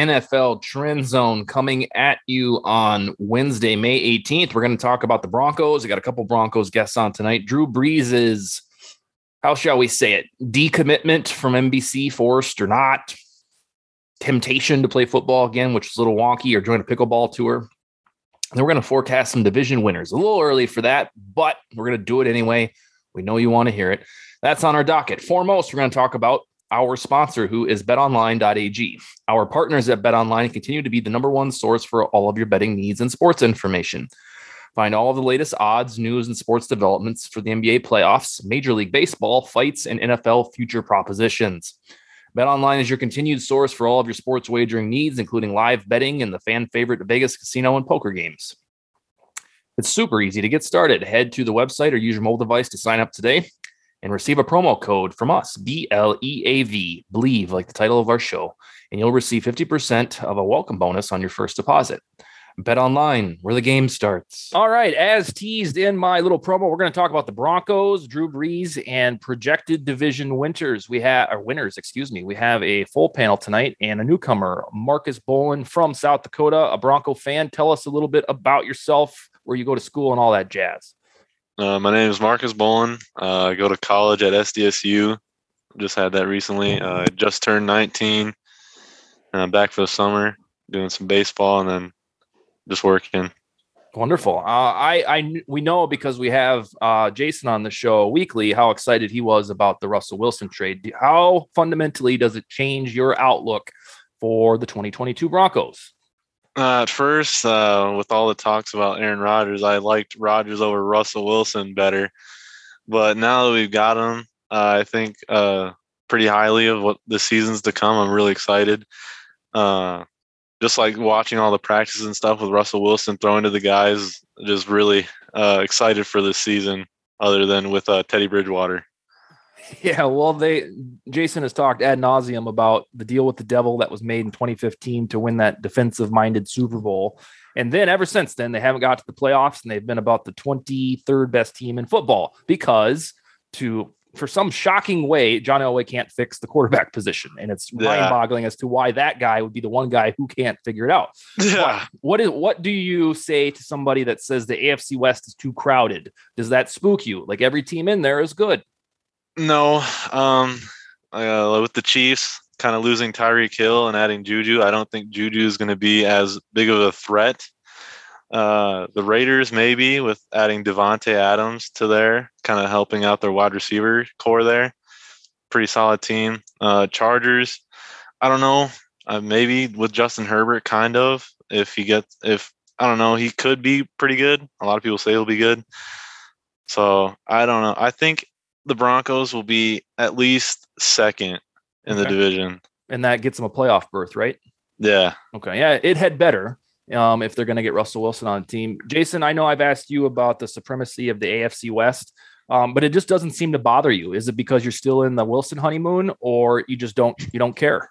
NFL Trend Zone coming at you on Wednesday, May 18th. We're going to talk about the Broncos. We got a couple Broncos guests on tonight. Drew Brees' how shall we say it, decommitment from NBC, forced or not, temptation to play football again, which is a little wonky, or join a pickleball tour. Then we're going to forecast some division winners. A little early for that, but we're going to do it anyway. We know you want to hear it. That's on our docket. Foremost, we're going to talk about our sponsor, who is betonline.ag. Our partners at betonline continue to be the number one source for all of your betting needs and sports information. Find all of the latest odds, news, and sports developments for the NBA playoffs, Major League Baseball, fights, and NFL future propositions. BetOnline is your continued source for all of your sports wagering needs, including live betting and the fan favorite Vegas casino and poker games. It's super easy to get started. Head to the website or use your mobile device to sign up today and receive a promo code from us, B L E A V, believe, like the title of our show, and you'll receive 50% of a welcome bonus on your first deposit. Bet online, where the game starts. All right, as teased in my little promo, we're going to talk about the Broncos, Drew Brees, and projected division winters. We have our winners, excuse me. We have a full panel tonight and a newcomer, Marcus Bolin from South Dakota, a Bronco fan. Tell us a little bit about yourself, where you go to school, and all that jazz. Uh, my name is Marcus Bolin. Uh, I go to college at SDSU. Just had that recently. Uh, just turned 19, and I'm back for the summer doing some baseball and then just working. Wonderful. Uh, I, I, we know because we have uh, Jason on the show weekly how excited he was about the Russell Wilson trade. How fundamentally does it change your outlook for the 2022 Broncos? Uh, at first, uh, with all the talks about Aaron Rodgers, I liked Rodgers over Russell Wilson better. But now that we've got him, uh, I think uh, pretty highly of what the seasons to come. I'm really excited. Uh, just like watching all the practices and stuff with Russell Wilson throwing to the guys, just really uh, excited for this season. Other than with Teddy Bridgewater. Yeah, well, they Jason has talked ad nauseum about the deal with the devil that was made in 2015 to win that defensive-minded Super Bowl, and then ever since then they haven't got to the playoffs, and they've been about the 23rd best team in football because to for some shocking way, John Elway can't fix the quarterback position, and it's yeah. mind-boggling as to why that guy would be the one guy who can't figure it out. Yeah. What, what is what do you say to somebody that says the AFC West is too crowded? Does that spook you? Like every team in there is good. No, um, uh, with the Chiefs kind of losing Tyreek Hill and adding Juju, I don't think Juju is going to be as big of a threat. Uh, the Raiders maybe with adding Davante Adams to there, kind of helping out their wide receiver corps there. Pretty solid team. Uh, Chargers, I don't know. Uh, maybe with Justin Herbert, kind of. If he gets, if I don't know, he could be pretty good. A lot of people say he'll be good. So I don't know. I think the Broncos will be at least second in okay. the division. And that gets them a playoff berth, right? Yeah. Okay. Yeah, it had better um, if they're going to get Russell Wilson on the team. Jason, I know I've asked you about the supremacy of the AFC West, um, but it just doesn't seem to bother you. Is it because you're still in the Wilson honeymoon, or you just don't you don't care?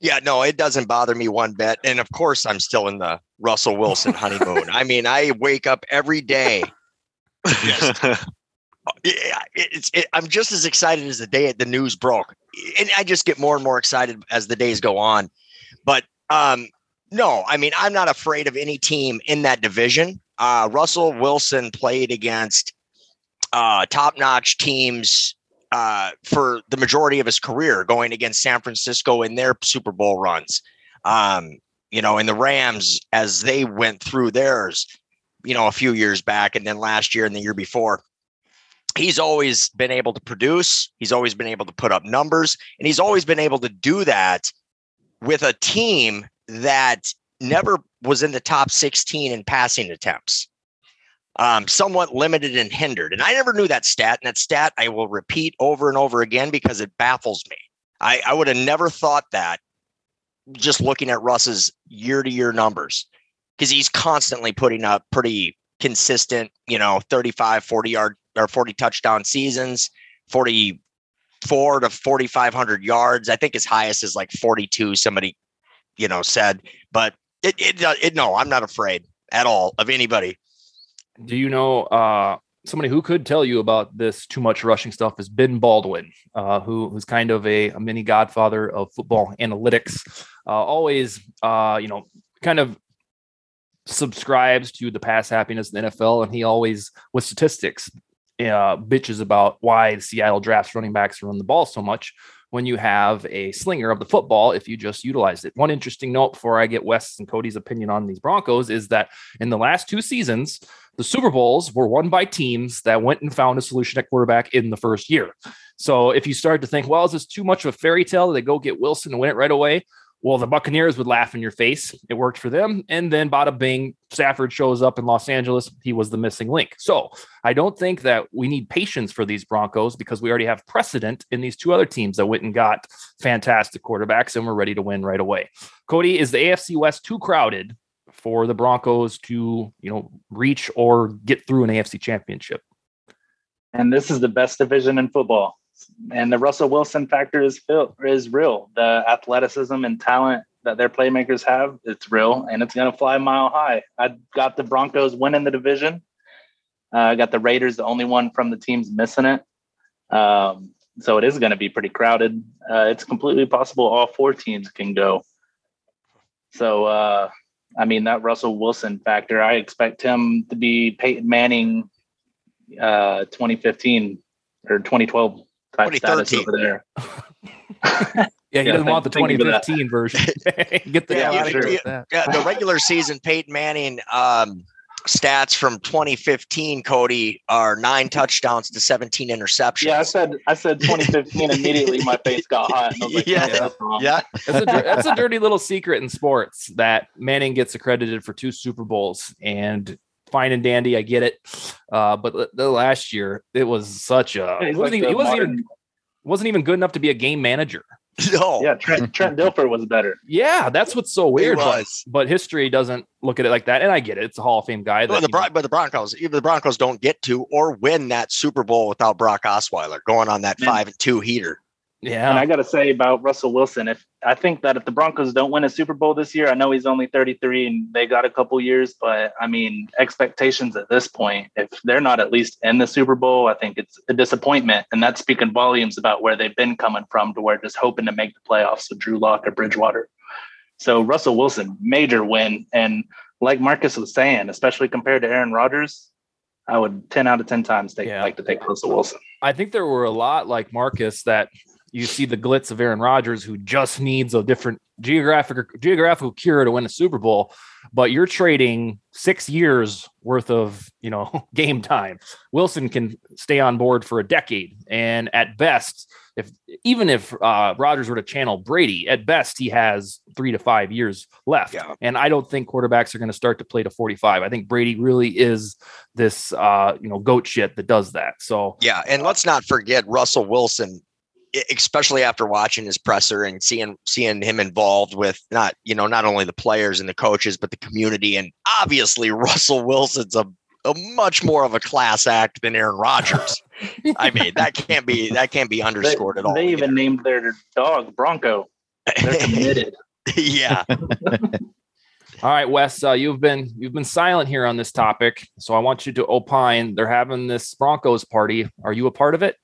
Yeah, no, it doesn't bother me one bit. And of course, I'm still in the Russell Wilson honeymoon. I mean, I wake up every day just it, I'm just as excited as the day the news broke, and I just get more and more excited as the days go on. But um, no, I mean I'm not afraid of any team in that division. Uh, Russell Wilson played against uh, top-notch teams uh, for the majority of his career, going against San Francisco in their Super Bowl runs. Um, you know, and the Rams as they went through theirs, you know, a few years back, and then last year and the year before he's always been able to produce. He's always been able to put up numbers, and he's always been able to do that with a team that never was in the top 16 in passing attempts. um, somewhat limited and hindered. And I never knew that stat. And that stat I will repeat over and over again because it baffles me. I, I would have never thought that just looking at Russ's year to year numbers because he's constantly putting up pretty consistent, you know, 35, 40 yard or 40 touchdown seasons, 44 to 4,500 yards. I think his highest is like 42, somebody, you know, said, but it, it, it, no, I'm not afraid at all of anybody. Do you know, uh, somebody who could tell you about this too much rushing stuff is Ben Baldwin, uh, who who's kind of a, a, mini godfather of football analytics. Uh, always, uh, you know, kind of subscribes to the pass happiness in the NFL, and he always with statistics uh, bitches about why Seattle drafts running backs run the ball so much when you have a slinger of the football if you just utilize it. One interesting note before I get Wes and Cody's opinion on these Broncos is that in the last two seasons, the Super Bowls were won by teams that went and found a solution at quarterback in the first year. So if you start to think, well, is this too much of a fairy tale that they go get Wilson and win it right away? Well, the Buccaneers would laugh in your face. It worked for them. And then bada bing, Stafford shows up in Los Angeles. He was the missing link. So I don't think that we need patience for these Broncos because we already have precedent in these two other teams that went and got fantastic quarterbacks and we're ready to win right away. Cody, is the AFC West too crowded for the Broncos to, you know, reach or get through an AFC championship? And this is the best division in football and the Russell Wilson factor is is real. The athleticism and talent that their playmakers have, it's real, and it's going to fly mile high. I got the Broncos winning the division. Uh, I got the Raiders, the only one from the teams missing it. Um, so it is going to be pretty crowded. Uh, it's completely possible all four teams can go. So, uh, I mean, that Russell Wilson factor, I expect him to be Peyton Manning uh, 2015 or 2012 2013 over there. yeah, he yeah, doesn't want the 2015 version. Get the yeah, sure. yeah, the regular season Peyton Manning um, stats from 2015, Cody, are nine touchdowns to 17 interceptions. Yeah, I said I said 2015 immediately. My face got hot. Like, yeah, that's yeah. That's a, that's a dirty little secret in sports that Manning gets accredited for two Super Bowls and fine and dandy. I get it. Uh, but the, the, last year, it was such a. Yeah, wasn't, even, wasn't even wasn't even good enough to be a game manager. No. Yeah, Trent, Trent Dilfer was better. Yeah, that's what's so weird. But, but, history doesn't look at it like that, and I get it. It's a Hall of Fame guy. Well, the Bron- but the Broncos, even the Broncos don't get to or win that Super Bowl without Brock Osweiler going on that Man. five and two heater. Yeah. And I got to say about Russell Wilson, if I think that if the Broncos don't win a Super Bowl this year, I know he's only 33 and they got a couple years, but I mean, expectations at this point, if they're not at least in the Super Bowl, I think it's a disappointment. And that's speaking volumes about where they've been coming from to where just hoping to make the playoffs with Drew Lock or Bridgewater. So Russell Wilson, major win. And like Marcus was saying, especially compared to Aaron Rodgers, I would 10 out of 10 times take, yeah. like to take Russell Wilson. I think there were a lot like Marcus that you see the glitz of Aaron Rodgers, who just needs a different geographic geographical cure to win a Super Bowl. But you're trading six years worth of you know game time. Wilson can stay on board for a decade, and at best, if even if uh, Rodgers were to channel Brady, at best he has three to five years left. Yeah. And I don't think quarterbacks are going to start to play to 45. I think Brady really is this uh, you know goat shit that does that. So yeah, and let's not forget Russell Wilson especially after watching his presser and seeing seeing him involved with not you know not only the players and the coaches but the community and obviously Russell Wilson's a, a much more of a class act than Aaron Rodgers. I mean that can't be that can't be underscored they, at all. They even named their dog Bronco. They're committed. yeah. All right, Wes, uh, you've been you've been silent here on this topic, so I want you to opine. They're having this Broncos party. Are you a part of it?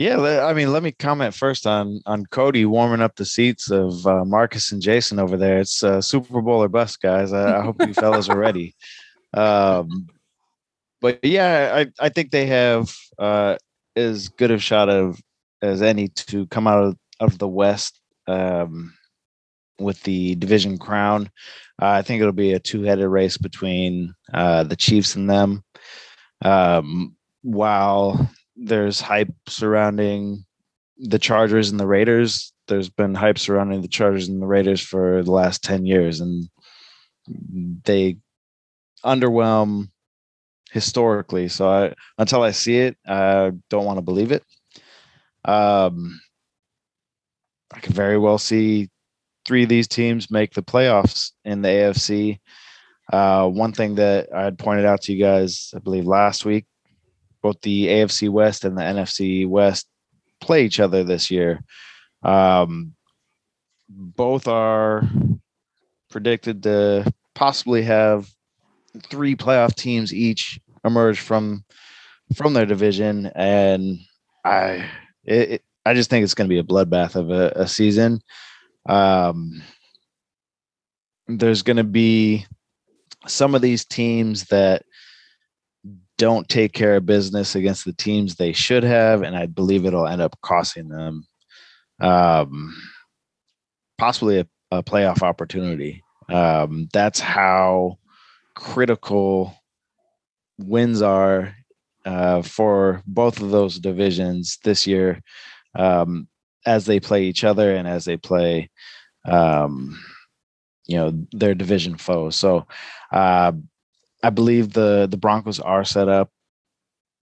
Yeah, I mean, let me comment first on on Cody warming up the seats of uh, Marcus and Jason over there. It's uh, Super Bowl or bust, guys. I, I hope you fellas are ready. Um, but yeah, I, I think they have uh, as good a shot of as any to come out of, of the West um, with the division crown. Uh, I think it'll be a two headed race between uh, the Chiefs and them. Um, while there's hype surrounding the Chargers and the Raiders. There's been hype surrounding the Chargers and the Raiders for the last 10 years, and they underwhelm historically. So I, until I see it, I don't want to believe it. Um, I could very well see three of these teams make the playoffs in the AFC. Uh, one thing that I had pointed out to you guys, I believe last week, both the AFC West and the NFC West play each other this year. Um, both are predicted to possibly have three playoff teams each emerge from from their division, and I it, it, I just think it's going to be a bloodbath of a, a season. Um, there's going to be some of these teams that don't take care of business against the teams they should have, and I believe it'll end up costing them um, possibly a, a playoff opportunity. Um, that's how critical wins are uh, for both of those divisions this year um, as they play each other and as they play, um, you know, their division foes. So uh, I believe the the Broncos are set up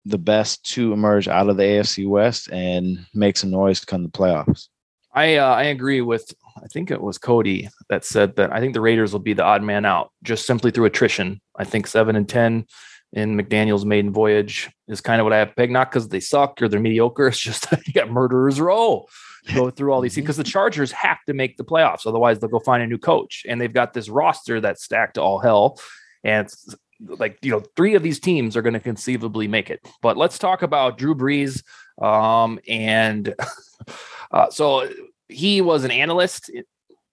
the best to emerge out of the AFC West and make some noise to come the playoffs. I uh, I agree with I think it was Cody that said that I think the Raiders will be the odd man out just simply through attrition. I think seven and ten in McDaniels' maiden voyage is kind of what I have pegged, not because they suck or they're mediocre. It's just you got murderers row. Go through all these because the Chargers have to make the playoffs, otherwise they'll go find a new coach. And they've got this roster that's stacked to all hell. And like you know, three of these teams are going to conceivably make it. But let's talk about Drew Brees. Um, and uh, so he was an analyst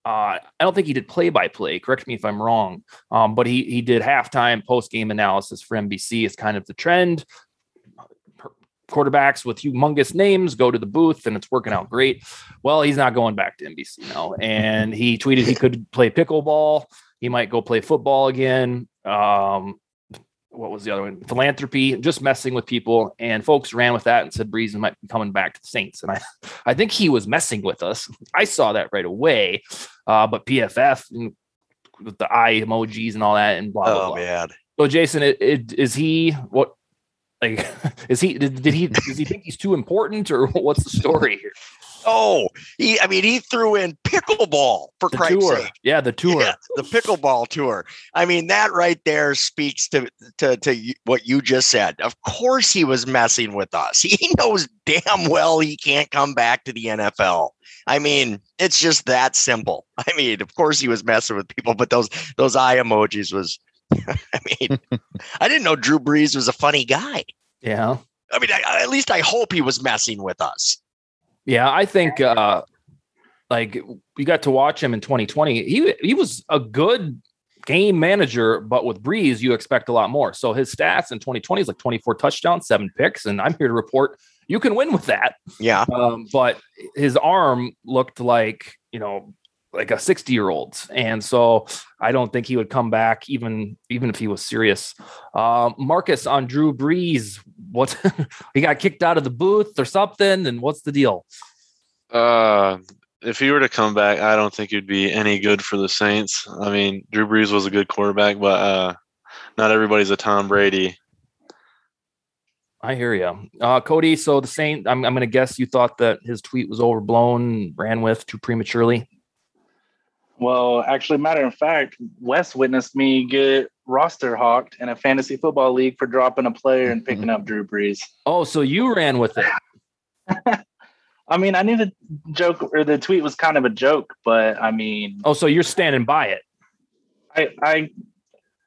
uh, I don't think he did play by play. Correct me if I'm wrong. Um, but he he did halftime post game analysis for NBC. It's kind of the trend. Quarterbacks with humongous names go to the booth and it's working out great. Well, he's not going back to NBC now. And he tweeted he could play pickleball. He might go play football again. Um, what was the other one? Philanthropy, just messing with people. And folks ran with that and said Brees might be coming back to the Saints. And I, I think he was messing with us. I saw that right away. Uh, but PFF with the eye emojis and all that and blah blah. Oh blah. man. So Jason, it, it, is he what? Like, is he? Did, did he? Does he think he's too important, or what's the story here? Oh, he I mean he threw in pickleball for The Christ's tour, sake. yeah, the tour. Yeah, the pickleball tour. I mean, that right there speaks to, to to what you just said. Of course, he was messing with us. He knows damn well he can't come back to the NFL. I mean, it's just that simple. I mean, of course, he was messing with people, but those those eye emojis was. I mean, I didn't know Drew Brees was a funny guy. Yeah. I mean, I, I- at least I hope he was messing with us. Yeah, I think uh like we got to watch him in 2020. He he was a good game manager, but with Brees, you expect a lot more. So his stats in 2020 is like 24 touchdowns, seven picks, and I'm here to report you can win with that. Yeah. Um, but his arm looked like you know like a 60 year old and so i don't think he would come back even even if he was serious. Uh, marcus on drew brees what? He got kicked out of the booth or something and what's the deal? Uh, if he were to come back, I don't think he'd be any good for the Saints. I mean, Drew Brees was a good quarterback, but uh, not everybody's a Tom Brady. i hear you uh, cody so the saint i'm, I'm going to guess you thought that his tweet was overblown ran with too prematurely Well, actually, matter of fact, Wes witnessed me get roster hawked in a fantasy football league for dropping a player and picking up Drew Brees. oh so you ran with it I mean, I knew the joke or the tweet was kind of a joke, but I mean, oh so you're standing by it I, I,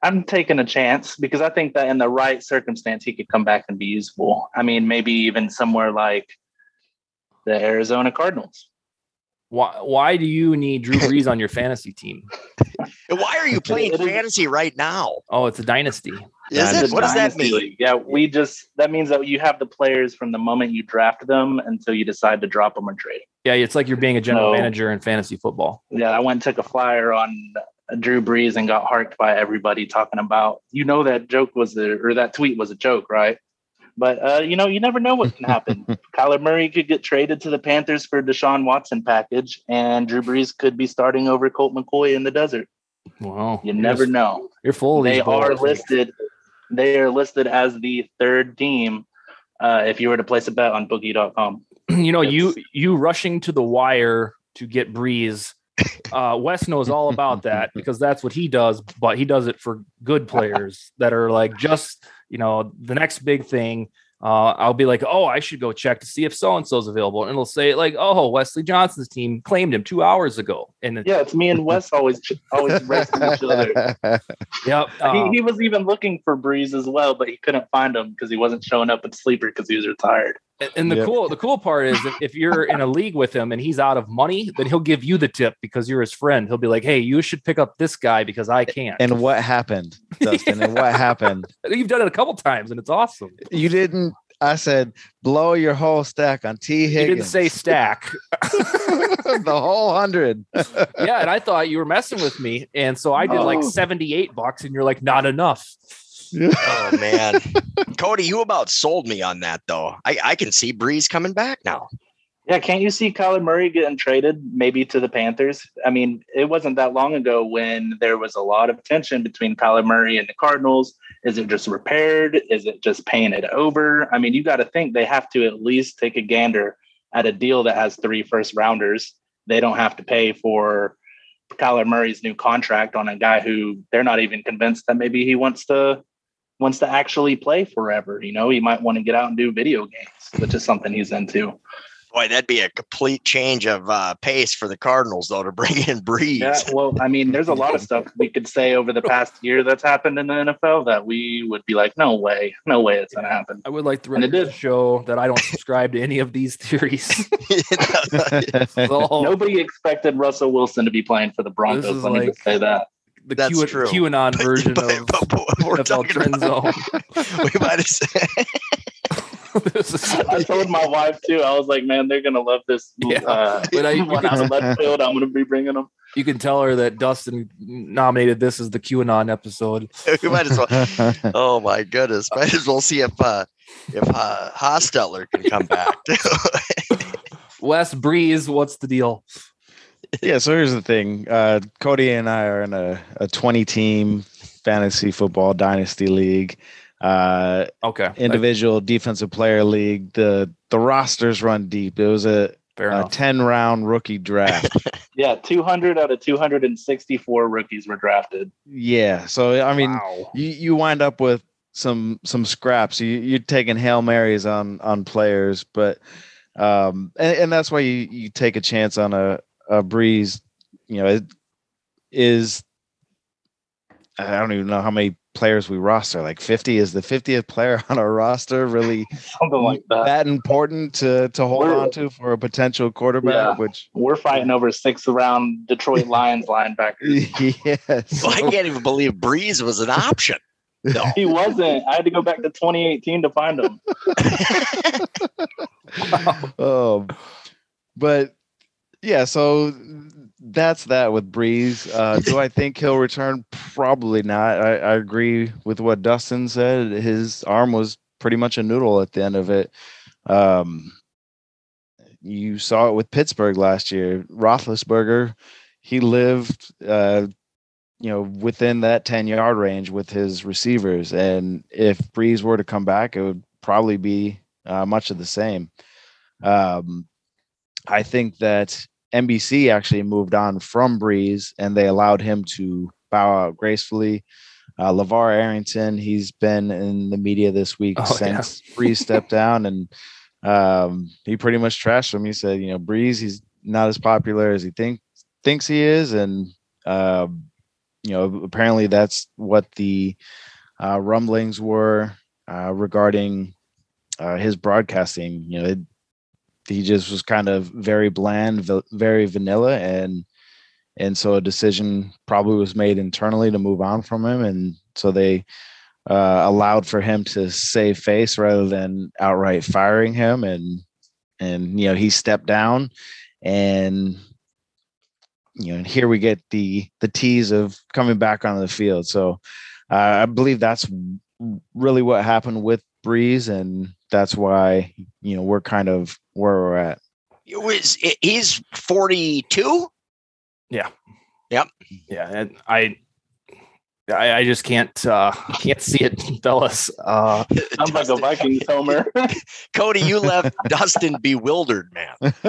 I'm taking a chance because I think that in the right circumstance, he could come back and be useful. I mean, maybe even somewhere like the Arizona Cardinals. Why, why do you need drew brees on your fantasy team why are you playing fantasy right now? oh it's a dynasty Is Yeah, it? It's a What does that mean? league. Yeah, we just that means that you have the players from the moment you draft them until you decide to drop them or trade. them. Yeah, it's like you're being a general No. manager in fantasy football. Yeah, I went and took a flyer on Drew Brees and got harked by everybody talking about. You know that joke was the or that tweet was a joke, right? But uh, you know, you never know what can happen. Kyler Murray could get traded to the Panthers for Deshaun Watson package, and Drew Brees could be starting over Colt McCoy in the desert. Wow. You never know. You're full of They are listed. They are listed as the third team. Uh, if you were to place a bet on Bookie.com, you know, you you rushing to the wire to get Brees. Uh, Wes knows all about that because that's what he does, but he does it for good players that are like just you know the next big thing. Uh, I'll be like, oh, I should go check to see if so and so's available, and it'll say like, oh, Wesley Johnson's team claimed him two hours ago, and yeah, it's me and Wes always always racing each other. yep, uh, he, he was even looking for Brees as well, but he couldn't find him because he wasn't showing up at sleeper because he was retired. And- the Yep. cool the cool part is if, you're in a league with him and he's out of money, then he'll give you the tip because you're his friend. He'll be like, "Hey, you should pick up this guy because I can't." and what happened, Dustin? And what happened? You've done it a couple times and it's awesome. You didn't. I said blow your whole stack on Tee Higgins. You didn't say stack. the whole hundred. yeah, and I thought you were messing with me, and so I did like Oh. 78 bucks and you're like not enough. Oh man, Cody, you about sold me on that though. I, I can see Brees coming back now. Yeah, can't you see Kyler Murray getting traded maybe to the Panthers? I mean, it wasn't that long ago when there was a lot of tension between Kyler Murray and the Cardinals. Is it just repaired? Is it just painted over? I mean, you got to think they have to at least take a gander at a deal that has three first rounders. They don't have to pay for Kyler Murray's new contract on a guy who they're not even convinced that maybe he wants to wants to actually play forever. You know, he might want to get out and do video games, which is something he's into. Boy, that'd be a complete change of uh, pace for the Cardinals though to bring in Brees. Yeah, well, I mean, there's a lot of stuff we could say over the past year that's happened in the NFL that we would be like, no way, no way it's going to happen. I would like to And it did. show that I don't subscribe to any of these theories. So, Nobody expected Russell Wilson to be playing for the Broncos. is Let me like- just say that. The That's Q- true. QAnon version But- of but- but we're NFL talking trend about- zone. we might have said I told my wife too. I was like, man, they're going to love this. Yeah. Uh, But I- when I'm left field, I'm going to be bringing them. you can tell her that Dustin nominated this as the QAnon episode. we might as well. Oh my goodness! Might as well see if uh, if uh, Hostetler can come back. Wes Brees, what's the deal? yeah. So here's the thing. Uh, Cody and I are in a, a 20 team fantasy football dynasty league. Uh, Okay, individual defensive player league. The the rosters run deep. It was a, fair a 10 round rookie draft. Yeah, 200 out of 264 rookies were drafted. yeah. So I mean, wow. you you wind up with some some scraps. You you're taking hail marys on on players, but um, and, and that's why you you take a chance on a a brees. You know, it is. I don't even know how many players we roster. Like fifty is the fiftieth player on our roster. Really Something like that. that important to to hold We're- on to for a potential quarterback. Yeah. Which We're fighting over sixth round Detroit Lions linebackers. yes, Well, I can't even believe Brees was an option. No, He wasn't. I had to go back to 2018 to find him. um, but yeah, so that's that with Brees. Uh, do I think he'll return? Probably not. I, I agree with what Dustin said. His arm was pretty much a noodle at the end of it. Um, you saw it with Pittsburgh last year. Roethlisberger, he lived, uh, you know, within that ten yard range with his receivers, and if Brees were to come back, it would probably be uh, much of the same. Um, I think that NBC actually moved on from Brees and they allowed him to bow out gracefully. Uh, LaVar Arrington, he's been in the media this week Oh, yeah. since Brees stepped down and um, he pretty much trashed him. He said, you know, Brees, he's not as popular as he think thinks he is. And, um, you know, apparently that's what the uh, rumblings were uh, regarding uh, his broadcasting. You know, it, he just was kind of very bland, very vanilla, and and so a decision probably was made internally to move on from him, and so they uh, allowed for him to save face rather than outright firing him, and and you know he stepped down, and you know and here we get the the tease of coming back onto the field. So uh, I believe that's really what happened with Brees, and that's why you know we're kind of where we're at. it was he's forty two. Yeah. Yep. Yeah, and I. I, I just can't uh can't see it, fellas. Uh Sounds like a Vikings homer. Cody, you left Dustin bewildered, man.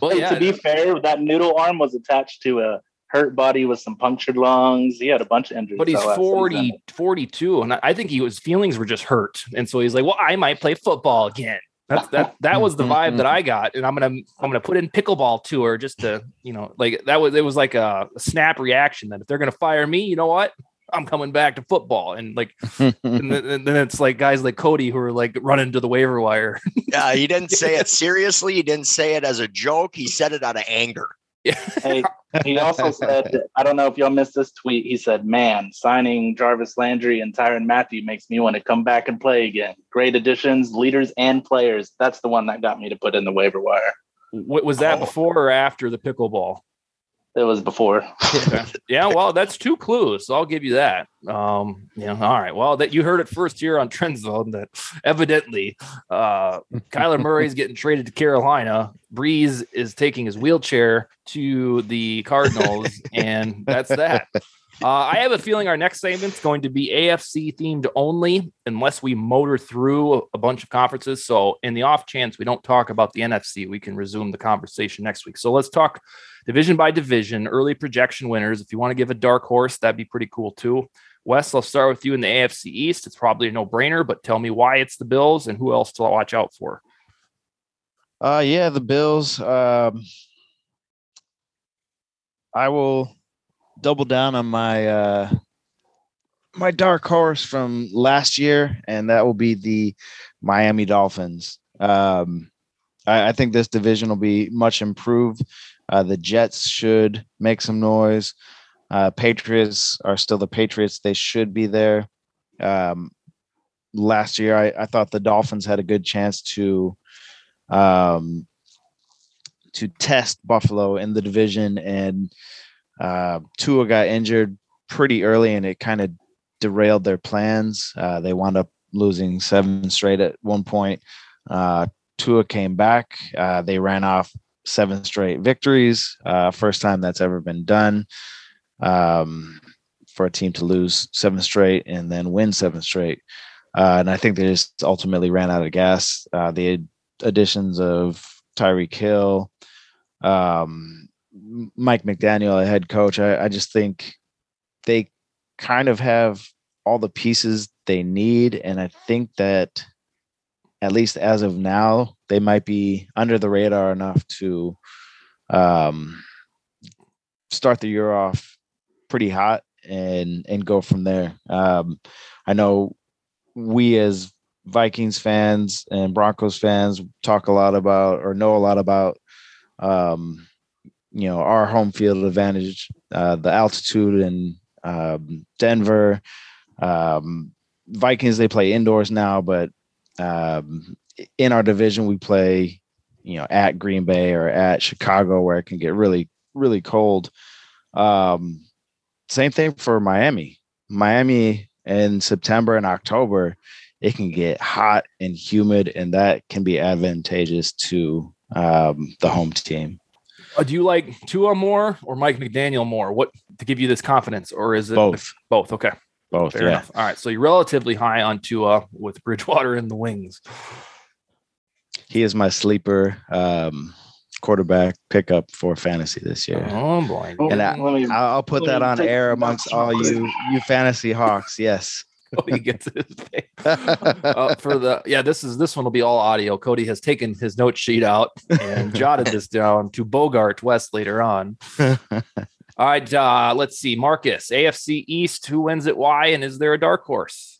well yeah, to be fair, that noodle arm was attached to a hurt body with some punctured lungs. He had a bunch of injuries. but he's that 40, 42, and I- I think he was feelings were just hurt, and so he's like, "Well, I might play football again." That's that. That was the vibe that I got, and I'm gonna I'm gonna put in pickleball tour just to you know like that was it was like a, a snap reaction that if they're gonna fire me, you know what, I'm coming back to football, and like and then, and then it's like guys like Cody who are like running to the waiver wire. Uh, he didn't say it seriously. He didn't say it as a joke. He said it out of anger. Hey, he also said, I don't know if y'all missed this tweet. He said, Man, signing Jarvis Landry and Tyrann Mathieu makes me want to come back and play again. Great additions, leaders, and players. That's the one that got me to put in the waiver wire. What was that Oh. before or after the pickleball? It was before. yeah, well, that's two clues. So I'll give you that. Um, yeah, all right. Well, that you heard it first here on Trend Zone that evidently uh Kyler Murray's getting traded to Carolina. Brees is taking his wheelchair to the Cardinals, and that's that. Uh, I have a feeling our next segment's going to be AFC themed only, unless we motor through a, a bunch of conferences. So, in the off chance we don't talk about the NFC, we can resume the conversation next week. So, let's talk division by division, early projection winners. If you want to give a dark horse, that'd be pretty cool too. Wes, I'll start with you in the AFC East. It's probably a no brainer, but tell me why it's the Bills and who else to watch out for. Uh yeah, the Bills. Um I will double down on my uh my dark horse from last year, and that will be the Miami Dolphins. Um I, I think this division will be much improved. Uh, the Jets should make some noise. Uh, Patriots are still the Patriots. They should be there. Um, last year, I, I thought the Dolphins had a good chance to um, to test Buffalo in the division, and uh, Tua got injured pretty early, and it kind of derailed their plans. Uh, they wound up losing seven straight at one point. Uh, Tua came back. Uh, they ran off seven straight victories. Uh, first time that's ever been done um, for a team to lose seven straight and then win seven straight. Uh, and I think they just ultimately ran out of gas. Uh, the additions of Tyreek Hill, um, Mike McDaniel, a head coach, I, I just think they kind of have all the pieces they need. And I think that at least as of now, they might be under the radar enough to um, start the year off pretty hot and and go from there. Um, I know we as Vikings fans and Broncos fans talk a lot about or know a lot about um, you know our home field advantage, uh, the altitude in um, Denver. Um, Vikings they play indoors now, but um, in our division we play you know at Green Bay or at Chicago where it can get really really cold. Um, same thing for Miami. Miami in September and October, it can get hot and humid, and that can be advantageous to um, the home team. Uh, do you like Tua more or Mike McDaniel more? What to give you this confidence, or is it Both, Both. Okay. both. Fair yeah. enough. All right. So you're relatively high on Tua with Bridgewater in the wings. He is my sleeper um, quarterback pickup for fantasy this year. Oh boy. And I- Let me- I'll, I'll put that on air amongst all you you fantasy hawks. Yes. Cody gets his pay. uh, for the yeah, this is this one will be all audio. Cody has taken his note sheet out and jotted this down to Bogart West later on. All right, uh, let's see. Marcus, AFC East, who wins it? Why? And is there a dark horse?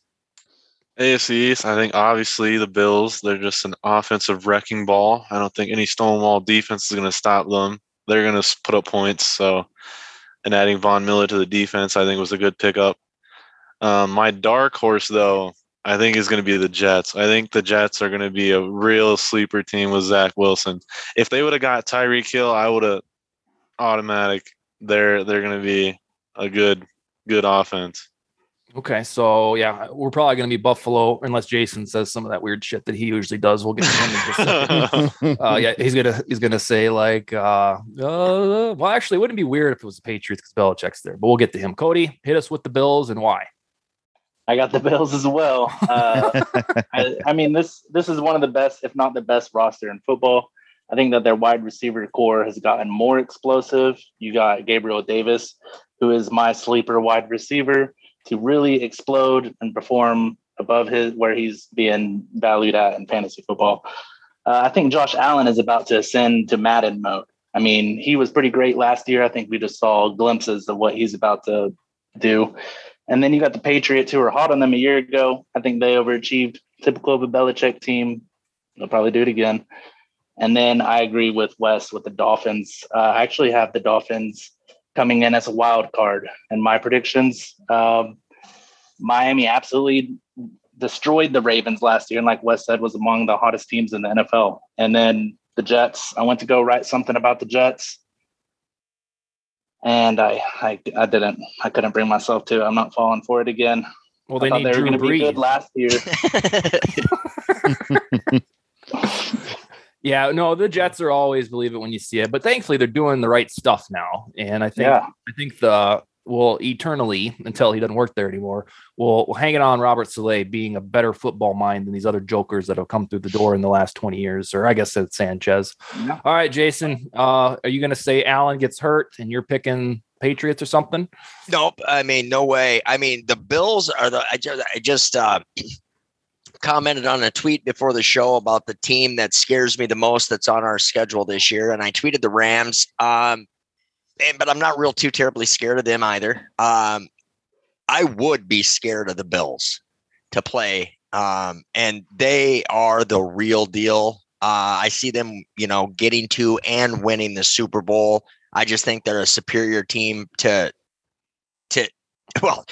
AFC East, I think obviously the Bills, they're just an offensive wrecking ball. I don't think any Stonewall defense is going to stop them. They're going to put up points. So, and adding Von Miller to the defense, I think was a good pickup. Um, my dark horse, though, I think is going to be the Jets. I think the Jets are going to be a real sleeper team with Zach Wilson. If they would have got Tyreek Hill, I would have automatic. They're they're going to be a good good offense. Okay, so yeah, we're probably going to be Buffalo unless Jason says some of that weird shit that he usually does. We'll get to him in just a second. uh, yeah, he's gonna he's gonna say like, uh, uh, well, actually, it wouldn't be weird if it was the Patriots because Belichick's there, but we'll get to him. Cody, hit us with the Bills and why. I got the Bills as well. Uh, I, I mean this this is one of the best, if not the best, roster in football. I think that their wide receiver corps has gotten more explosive. You got Gabriel Davis, who is my sleeper wide receiver to really explode and perform above his where he's being valued at in fantasy football. Uh, I think Josh Allen is about to ascend to Madden mode. I mean, he was pretty great last year. I think we just saw glimpses of what he's about to do. And then you got the Patriots who were hot on them a year ago. I think they overachieved. Typical of a Belichick team. They'll probably do it again. And then I agree with Wes with the Dolphins. Uh, I actually have the Dolphins coming in as a wild card. And my predictions um, Miami absolutely destroyed the Ravens last year. And like Wes said, was among the hottest teams in the NFL. And then the Jets, I went to go write something about the Jets. And I, I, I didn't, I couldn't bring myself to. I'm not falling for it again. Well, they I thought need they were Drew going to be good last year. Yeah, no, the Jets are always believe it when you see it, but thankfully they're doing the right stuff now, and I think Yeah. I think the will eternally until he doesn't work there anymore. Will will hang it on Robert Saleh being a better football mind than these other jokers that have come through the door in the last twenty years, or I guess it's Sanchez. Yeah. All right, Jason, uh, are you going to say Allen gets hurt and you're picking Patriots or something? Nope. I mean, no way. I mean, the Bills are the. I just, I just uh, commented on a tweet before the show about the team that scares me the most that's on our schedule this year, and I tweeted the Rams. Um, but I'm not real too terribly scared of them either. Um, I would be scared of the Bills to play, um, and they are the real deal. Uh, I see them, you know, getting to and winning the Super Bowl. I just think they're a superior team to to well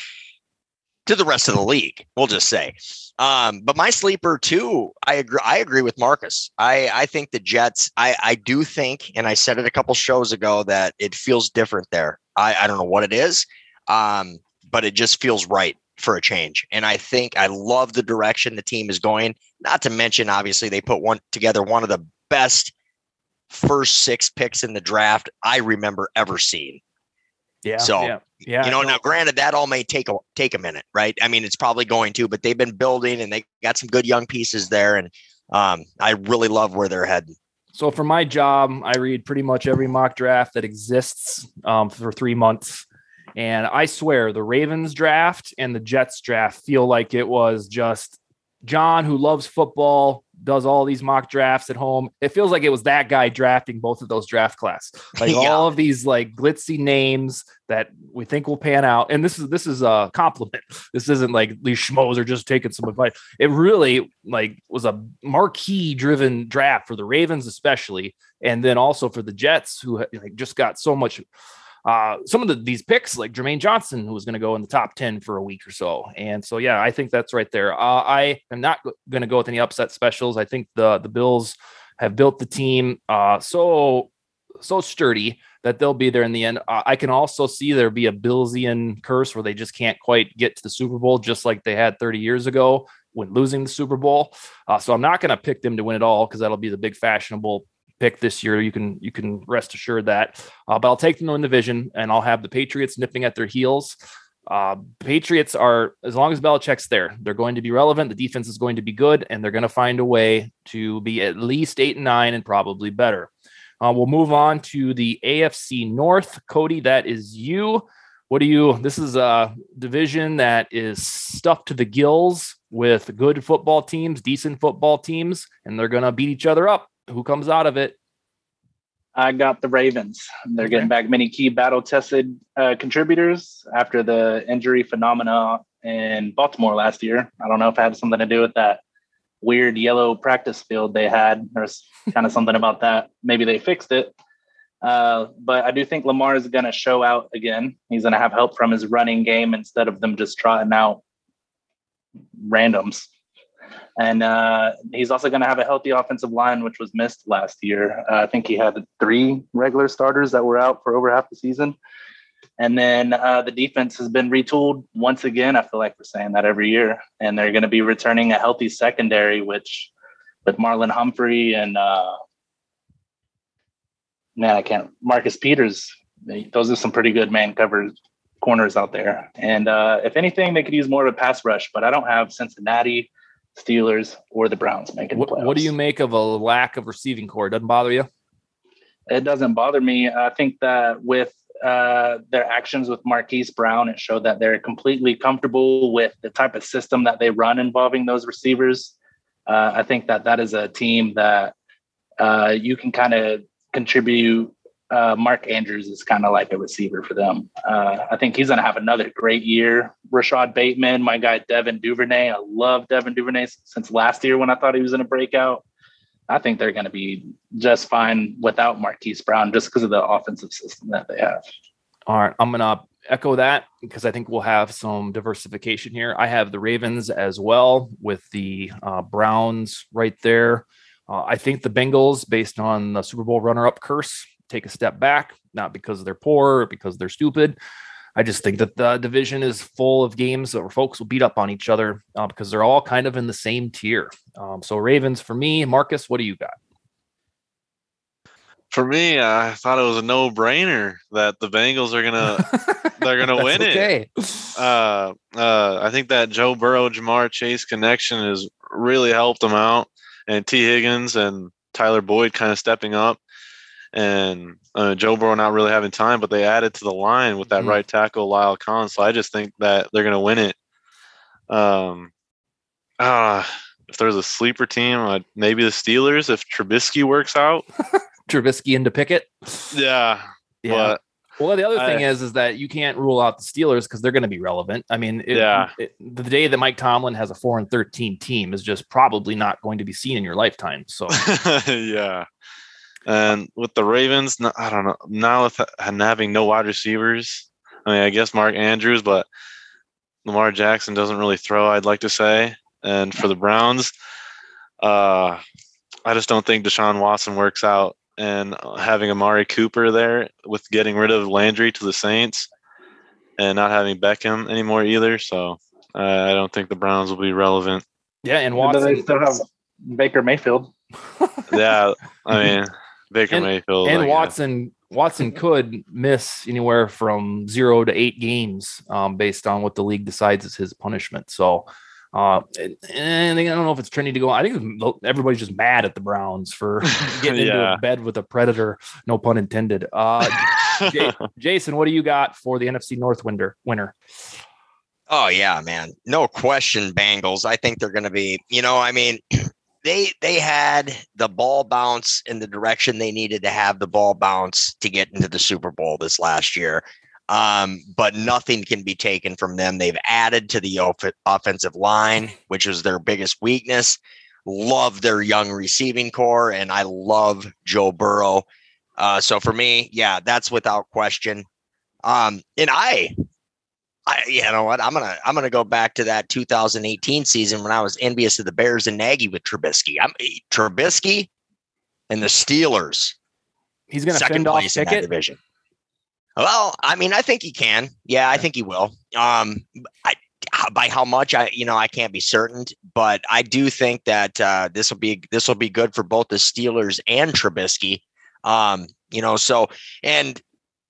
to the rest of the league we'll just say. Um but my sleeper too i agree i agree with marcus. I i think the jets i i do think and i said it a couple shows ago that it feels different there. I i don't know what it is um but it just feels right for a change. And i think i love the direction the team is going. Not to mention obviously they put one together one of the best first six picks in the draft i remember ever seeing Yeah. So, yeah, yeah. you know, no. now granted that all may take a take a minute, right? I mean, it's probably going to, but they've been building and they got some good young pieces there, and um, I really love where they're heading. So for my job, I read pretty much every mock draft that exists um, for three months. And I swear the Ravens draft and the Jets draft feel like it was just John, who loves football, does all these mock drafts at home. It feels like it was that guy drafting both of those draft class. Like Yeah. all of these like glitzy names that we think will pan out. And this is this is a compliment. This isn't like these schmoes are just taking some advice. It really like was a marquee driven draft for the Ravens, especially, and then also for the Jets, who like just got so much uh, some of the, these picks, like Jermaine Johnson, who was going to go in the top 10 for a week or so. And so, yeah, I think that's right there. Uh, I am not going to go with any upset specials. I think the, the Bills have built the team uh, so, so sturdy that they'll be there in the end. Uh, I can also see there be a Billsian curse where they just can't quite get to the Super Bowl, just like they had 30 years ago when losing the Super Bowl. Uh, so I'm not going to pick them to win it all because that'll be the big fashionable pick this year. You can you can rest assured that. Uh, but I'll take them in the division, and I'll have the Patriots nipping at their heels. Uh, Patriots are as long as Belichick's there, they're going to be relevant. The defense is going to be good, and they're going to find a way to be at least eight and nine, and probably better. Uh, we'll move on to the AFC North. Cody, that is you. What do you? This is a division that is stuffed to the gills with good football teams, decent football teams, and they're going to beat each other up. Who comes out of it? I got the Ravens. They're Okay. getting back many key battle tested uh, contributors after the injury phenomena in Baltimore last year. I don't know if it had something to do with that weird yellow practice field they had. There's kind of something about that. Maybe they fixed it. Uh, but I do think Lamar is going to show out again. He's going to have help from his running game instead of them just trotting out randoms. And uh, he's also going to have a healthy offensive line, which was missed last year. Uh, I think he had three regular starters that were out for over half the season. And then uh, the defense has been retooled once again. I feel like we're saying that every year, and they're going to be returning a healthy secondary, which with Marlon Humphrey and uh, man, I can't Marcus Peters. Those are some pretty good man covered corners out there. And uh, if anything, they could use more of a pass rush. But I don't have Cincinnati, Steelers, or the Browns making. What, what do you make of a lack of receiving corps? Doesn't bother you? It doesn't bother me. I think that with uh, their actions with Marquise Brown, it showed that they're completely comfortable with the type of system that they run involving those receivers. Uh, I think that that is a team that uh, you can kind of contribute. Uh, Mark Andrews is kind of like a receiver for them. Uh, I think he's going to have another great year. Rashod Bateman, my guy Devin Duvernay. I love Devin Duvernay since last year when I thought he was in a breakout. I think they're going to be just fine without Marquise Brown just because of the offensive system that they have. All right. I'm going to echo that because I think we'll have some diversification here. I have the Ravens as well with the uh, Browns right there. Uh, I think the Bengals, based on the Super Bowl runner up curse, take a step back, not because they're poor or because they're stupid. I just think that the division is full of games where folks will beat up on each other uh, because they're all kind of in the same tier. Um, so Ravens for me, Marcus, what do you got? For me, I thought it was a no-brainer that the Bengals are gonna they're gonna win okay. it. Uh, uh, I think that Joe Burrow Ja'Marr Chase connection has really helped them out, and Tee Higgins and Tyler Boyd kind of stepping up and uh, Joe Burrow not really having time, but they added to the line with that mm-hmm. right tackle La'el Collins. So I just think that they're going to win it. Um, uh, if there's a sleeper team, uh, maybe the Steelers if Trubisky works out. Trubisky into Pickett. Yeah, yeah. well, the other thing I, is, is that you can't rule out the Steelers because they're going to be relevant. I mean, it, yeah, it, the day that Mike Tomlin has a four and thirteen team is just probably not going to be seen in your lifetime. So, yeah, and with the Ravens, I don't know. Now with having no wide receivers, I mean, I guess Mark Andrews, but Lamar Jackson doesn't really throw. I'd like to say. And for the Browns, uh, I just don't think Deshaun Watson works out. And having Amari Cooper there with getting rid of Landry to the Saints and not having Beckham anymore either. So uh, I don't think the Browns will be relevant. Yeah, and Watson. But they still have Baker Mayfield. yeah, I mean, Baker and, Mayfield and Watson. Watson could miss anywhere from zero to eight games um, based on what the league decides is his punishment. So, uh, and, I don't know if it's trending to go. I think everybody's just mad at the Browns for getting yeah. into bed with a predator. No pun intended. Uh, J- Jason, what do you got for the NFC North winner? Winner. Oh yeah, man, no question. Bengals. I think they're going to be. You know, I mean, they they had the ball bounce in the direction they needed to have the ball bounce to get into the Super Bowl this last year. Um, but nothing can be taken from them. They've added to the off- offensive line, which is their biggest weakness. Love their young receiving corps, and I love Joe Burrow. Uh, so for me, yeah, that's without question. Um, and I I, you know what? I'm gonna I'm gonna go back to that 2018 season when I was envious of the Bears and Nagy with Trubisky. I'm eh, Trubisky and the Steelers. He's gonna second place in that division. Well, I mean, I think he can. Yeah, I think he will. Um, I, by how much I, you know, I can't be certain, but I do think that uh, this will be this will be good for both the Steelers and Trubisky. Um, you know, so and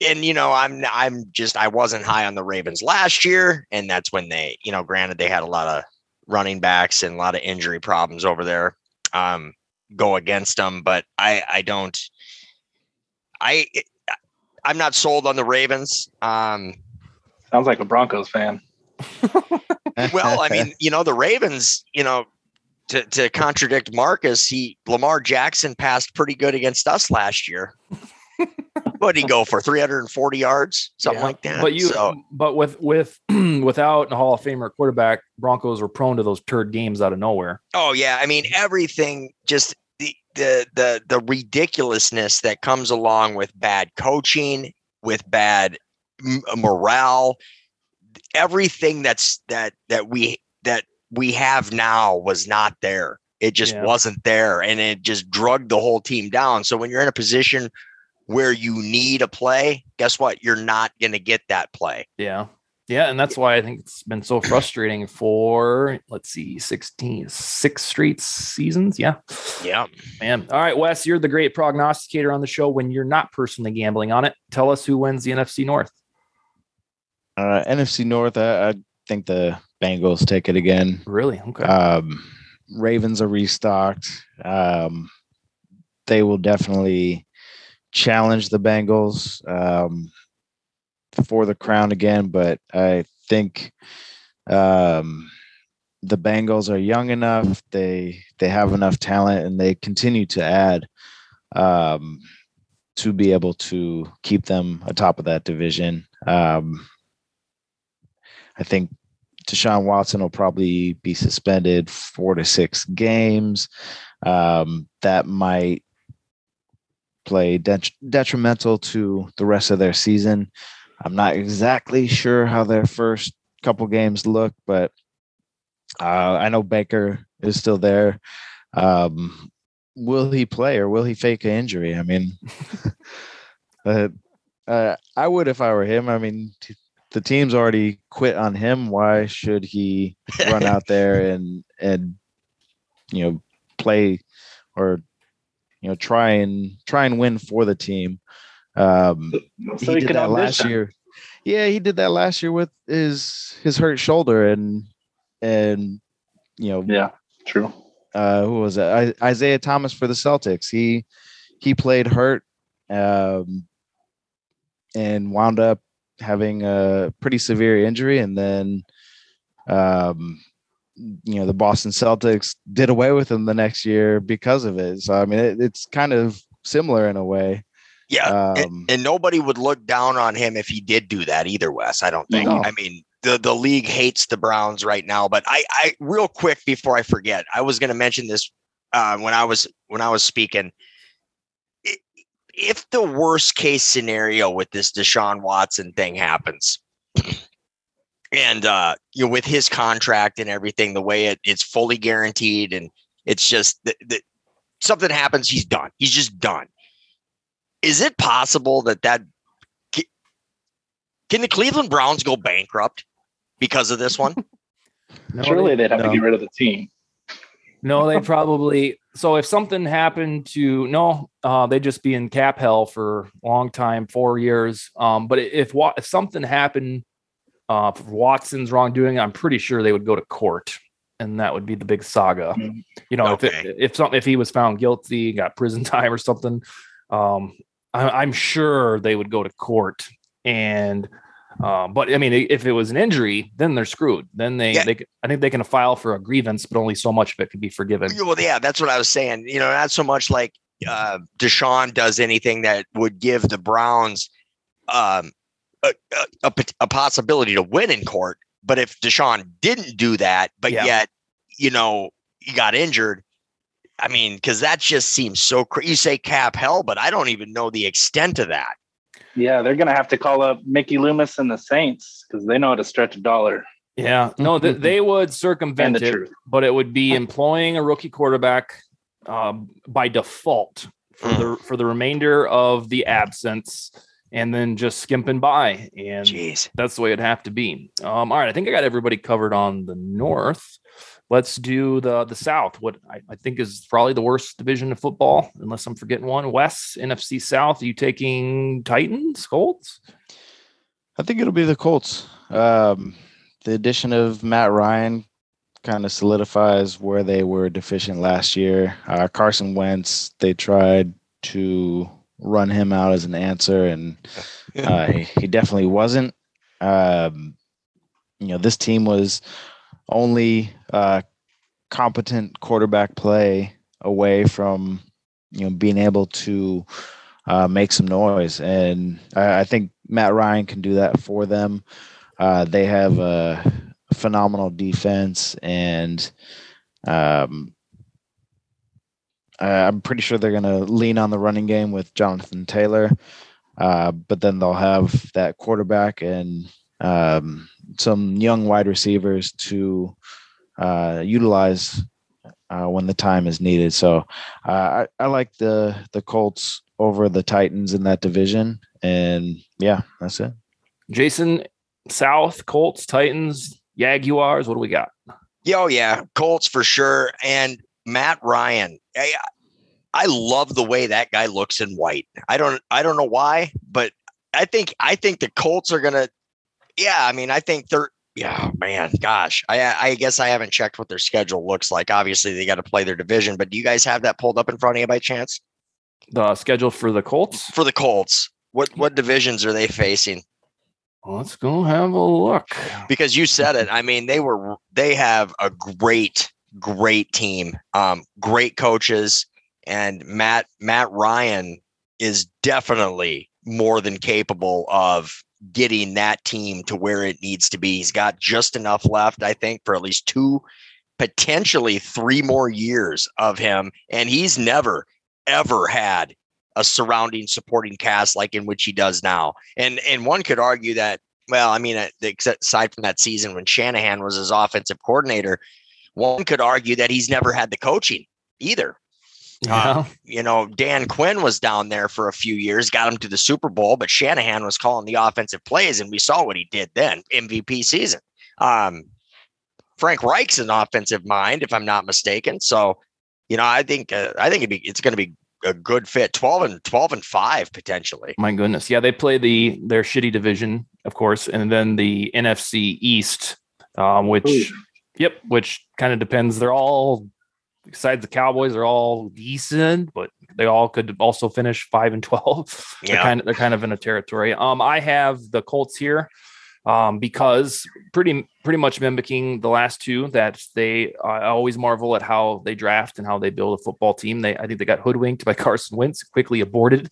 and you know, I'm I'm just I wasn't high on the Ravens last year, and that's when they, you know, granted they had a lot of running backs and a lot of injury problems over there um, go against them, but I I don't I I'm not sold on the Ravens. Um, Sounds like a Broncos fan. well, I mean, you know, the Ravens, you know, to, to contradict Marcus, he Lamar Jackson passed pretty good against us last year what did he go for 340 yards? Something yeah, like that but you so. but with with without a hall of famer quarterback broncos were prone to those turd games out of nowhere. Oh yeah. I mean everything just the the the, the ridiculousness that comes along with bad coaching with bad uh, morale everything that's that that we that we have now was not there. It just yeah. wasn't there and it just drugged the whole team down. So when you're in a position where you need a play, guess what? You're not going to get that play. Yeah. Yeah, and that's why I think it's been so frustrating for let's see, 16, six straight seasons. Yeah. Yeah. Man. All right, Wes, you're the great prognosticator on the show when you're not personally gambling on it. Tell us who wins the NFC North. Uh, NFC North, I, I think the Bengals take it again. Really? Okay. Um, Ravens are restocked. Um, they will definitely challenge the Bengals um, for the crown again, but I think um, the Bengals are young enough. They they have enough talent, and they continue to add um, to be able to keep them atop of that division. Um, I think Deshaun Watson will probably be suspended four to six games. Um, that might play det- detrimental to the rest of their season. I'm not exactly sure how their first couple games look, but uh, I know Baker is still there. Um, will he play or will he fake an injury? I mean, uh, uh, I would if I were him. I mean, t- the team's already quit on him. Why should he run out there and and you know play or you know try and try and win for the team? Um, So he he did that last year. Yeah, he did that last year with his his hurt shoulder and and you know Yeah, true. uh, who was it? I, Isaiah Thomas for the Celtics. He he played hurt um, and wound up having a pretty severe injury, and then um, you know the Boston Celtics did away with him the next year because of it. So I mean, it, it's kind of similar in a way. Yeah. and- Um, and, nobody would look down on him if he did do that either, Wes. I don't think. No. I mean, the, the league hates the Browns right now. But I, I real quick before I forget, I was gonna mention this uh, when I was when I was speaking. If the worst case scenario with this Deshaun Watson thing happens, and uh, you know, with his contract and everything, the way it, it's fully guaranteed, and it's just that that something happens, he's done. He's just done. Is it possible that that can the Cleveland Browns go bankrupt because of this one? No, Surely they, they'd have no. to get rid of the team. no, they probably. So if something happened to no, uh, they'd just be in cap hell for a long time, four years. Um, but if Wa- if something happened uh, for Watson's wrongdoing, I'm pretty sure they would go to court, and that would be the big saga. Mhm. You know, if it, if something if he was found guilty, got prison time or something, um, I, I'm sure they would go to court. And um, but I mean, if it was an injury, then they're screwed. Then they Yeah. they I think they can file for a grievance, but only so much of it could be forgiven. well, yeah, that's what I was saying. You know, not so much like uh, Deshaun does anything that would give the Browns um, a, a, a possibility to win in court. But if Deshaun didn't do that, but Yeah. yet, you know, he got injured. I mean, because that just seems so crazy. You say cap hell, but I don't even know the extent of that. Yeah, they're gonna have to call up Mickey Loomis and the Saints because they know how to stretch a dollar Yeah, no, th- they would circumvent the it, truth. but it would be employing a rookie quarterback um, by default for the for the remainder of the absence, and then just skimping by, and Jeez. that's the way it'd have to be. Um, all right, I think I got everybody covered on the north. Let's do the the south. What I, I think is probably the worst division of football, unless I'm forgetting one. West NFC South. Are you taking Titans, Colts? I think it'll be the Colts. Um, the addition of Matt Ryan kind of solidifies where they were deficient last year. Uh, Carson Wentz, they tried to run him out as an answer, and uh, he, definitely wasn't. Um, you know, this team was only uh, competent quarterback play away from you know being able to uh, make some noise, and I, I think Matt Ryan can do that for them. Uh, they have a phenomenal defense, and um, I- I'm pretty sure they're going to lean on the running game with Jonathan Taylor. Uh, but then they'll have that quarterback and um, some young wide receivers to uh, utilize uh, when the time is needed. So uh, I, I like the the Colts over the Titans in that division. And yeah, that's it. Jason, South, Colts, Titans, Jaguars. What do we got? Yo, yeah, Colts for sure. And Matt Ryan. I, I love the way that guy looks in white. I don't I don't know why, but I think I think the Colts are gonna yeah, I mean, I think they're yeah, man, gosh. I I guess I haven't checked what their schedule looks like. Obviously, they got to play their division, but do you guys have that pulled up in front of you by chance? The schedule for the Colts? For the Colts. What what divisions are they facing? Let's go have a look. Because you said it. I mean, they were they have a great, great team. Um, great coaches. And Matt Matt Ryan is definitely more than capable of getting that team to where it needs to be. He's got just enough left, I think, for at least two, potentially three more years of him. And he's never, ever had a surrounding supporting cast like in which he does now. And and one could argue that, well, I mean, uh, aside from that season when Shanahan was his offensive coordinator, one could argue that he's never had the coaching either. Yeah. Uh, you know, Dan Quinn was down there for a few years, got him to the Super Bowl, but Shanahan was calling the offensive plays, and we saw what he did then, MVP season. Um, Frank Reich's an offensive mind, if I'm not mistaken. So, you know, I think uh, I think be, it's going to be a good fit. Twelve and twelve and five potentially. My goodness, yeah, they play the their shitty division, of course, and then the NFC East, um, which, Ooh. Yep, which kind of depends. They're all besides the Cowboys are all decent, but they all could also finish five and twelve. Yeah. They're kind of they're kind of in a territory. Um, I have the Colts here. Um, because pretty pretty much mimicking the last two that they I always marvel at how they draft and how they build a football team. They I think they got hoodwinked by Carson Wentz, quickly aborted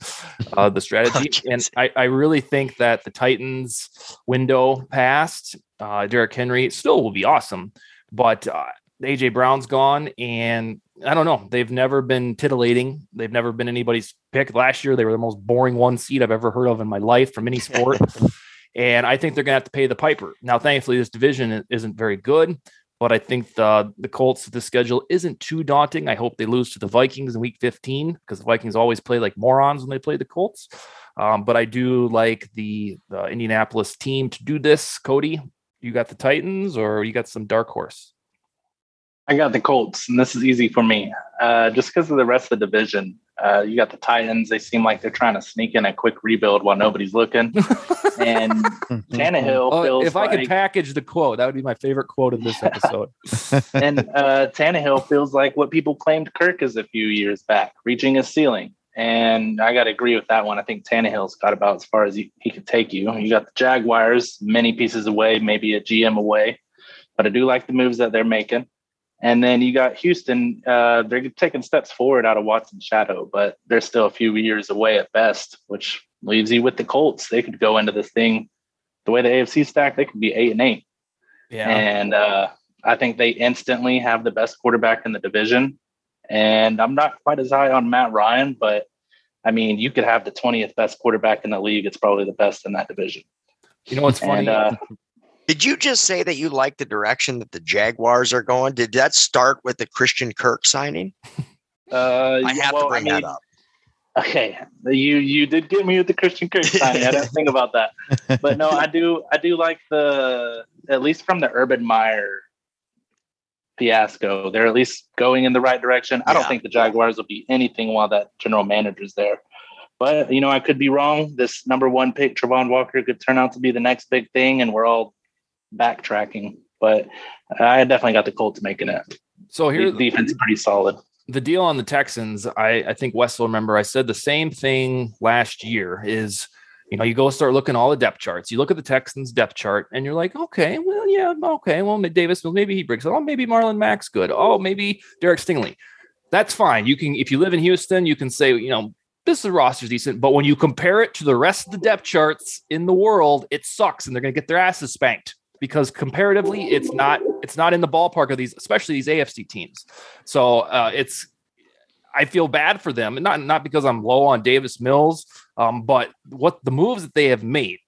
uh, the strategy, oh, and I, I really think that the Titans window passed. Uh, Derrick Henry still will be awesome, but uh, AJ Brown's gone, and I don't know. They've never been titillating. They've never been anybody's pick. Last year, they were the most boring one seed I've ever heard of in my life from any sport. and I think they're going to have to pay the piper. Now, thankfully, this division isn't very good, but I think the the Colts the schedule isn't too daunting. I hope they lose to the Vikings in Week 15 because the Vikings always play like morons when they play the Colts. Um, but I do like the, the Indianapolis team to do this. Cody, you got the Titans, or you got some dark horse? I got the Colts, and this is easy for me. Uh, just because of the rest of the division, uh, you got the Titans. They seem like they're trying to sneak in a quick rebuild while nobody's looking. and Tannehill oh, feels If I like, could package the quote, that would be my favorite quote of this episode. and uh, Tannehill feels like what people claimed Kirk is a few years back, reaching his ceiling. And I got to agree with that one. I think Tannehill's got about as far as he, he could take you. You got the Jaguars, many pieces away, maybe a GM away. But I do like the moves that they're making. And then you got Houston. Uh, they're taking steps forward out of Watson's shadow, but they're still a few years away at best, which leaves you with the Colts. They could go into this thing the way the AFC stack. They could be eight and eight. Yeah. And uh, I think they instantly have the best quarterback in the division. And I'm not quite as high on Matt Ryan, but I mean, you could have the 20th best quarterback in the league. It's probably the best in that division. You know what's funny? And, uh, did you just say that you like the direction that the Jaguars are going? Did that start with the Christian Kirk signing? Uh, I have well, to bring I mean, that up. Okay, you you did get me with the Christian Kirk signing. I didn't think about that, but no, I do I do like the at least from the Urban Meyer fiasco. They're at least going in the right direction. I don't think the Jaguars will be anything while that general manager's there. But you know, I could be wrong. This number one pick, Travon Walker, could turn out to be the next big thing, and we're all backtracking, but I definitely got the Colts making it. So here, the defense pretty solid. The deal on the Texans, I, I think Wes will remember. I said the same thing last year. Is you know, you go start looking all the depth charts. You look at the Texans depth chart, and you're like, okay, well, yeah, okay, well, Davis, well, maybe he breaks it. Oh, maybe Marlon Mack's good. Oh, maybe Derek Stingley. That's fine. You can, if you live in Houston, you can say, you know, this is roster's decent. But when you compare it to the rest of the depth charts in the world, it sucks, and they're going to get their asses spanked because comparatively it's not it's not in the ballpark of these especially these AFC teams. So uh, it's I feel bad for them, and not not because I'm low on Davis Mills, um, but what the moves that they have made,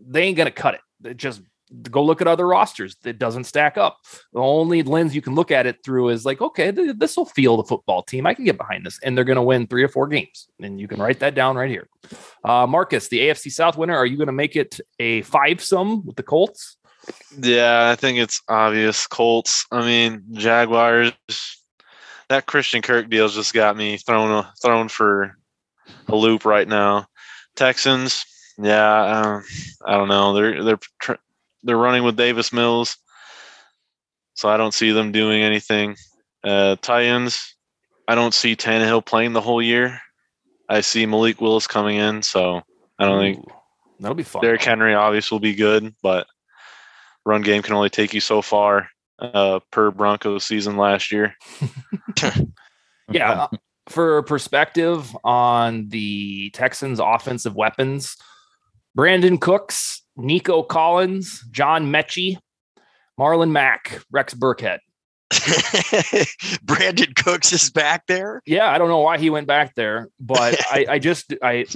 they ain't gonna cut it. They're just go look at other rosters. It doesn't stack up. The only lens you can look at it through is like, okay, th- this will feel the football team. I can get behind this, and they're going to win three or four games. And you can write that down right here. Uh, Marcus, the AFC South winner, are you going to make it a five sum with the Colts? Yeah, I think it's obvious. Colts. I mean, Jaguars. That Christian Kirk deal's just got me thrown thrown for a loop right now. Texans. Yeah, um, I don't know. They're they're tr- they're running with Davis Mills, so I don't see them doing anything. Uh, Titans. I don't see Tannehill playing the whole year. I see Malik Willis coming in, so I don't think Ooh, that'll be fun. Derrick Henry obviously will be good, but run game can only take you so far uh, per Broncos season last year. yeah. For perspective on the Texans' offensive weapons, Brandin Cooks, Nico Collins, John Metchie, Marlon Mack, Rex Burkhead. Brandin Cooks is back there. Yeah, I don't know why he went back there, but I, I just I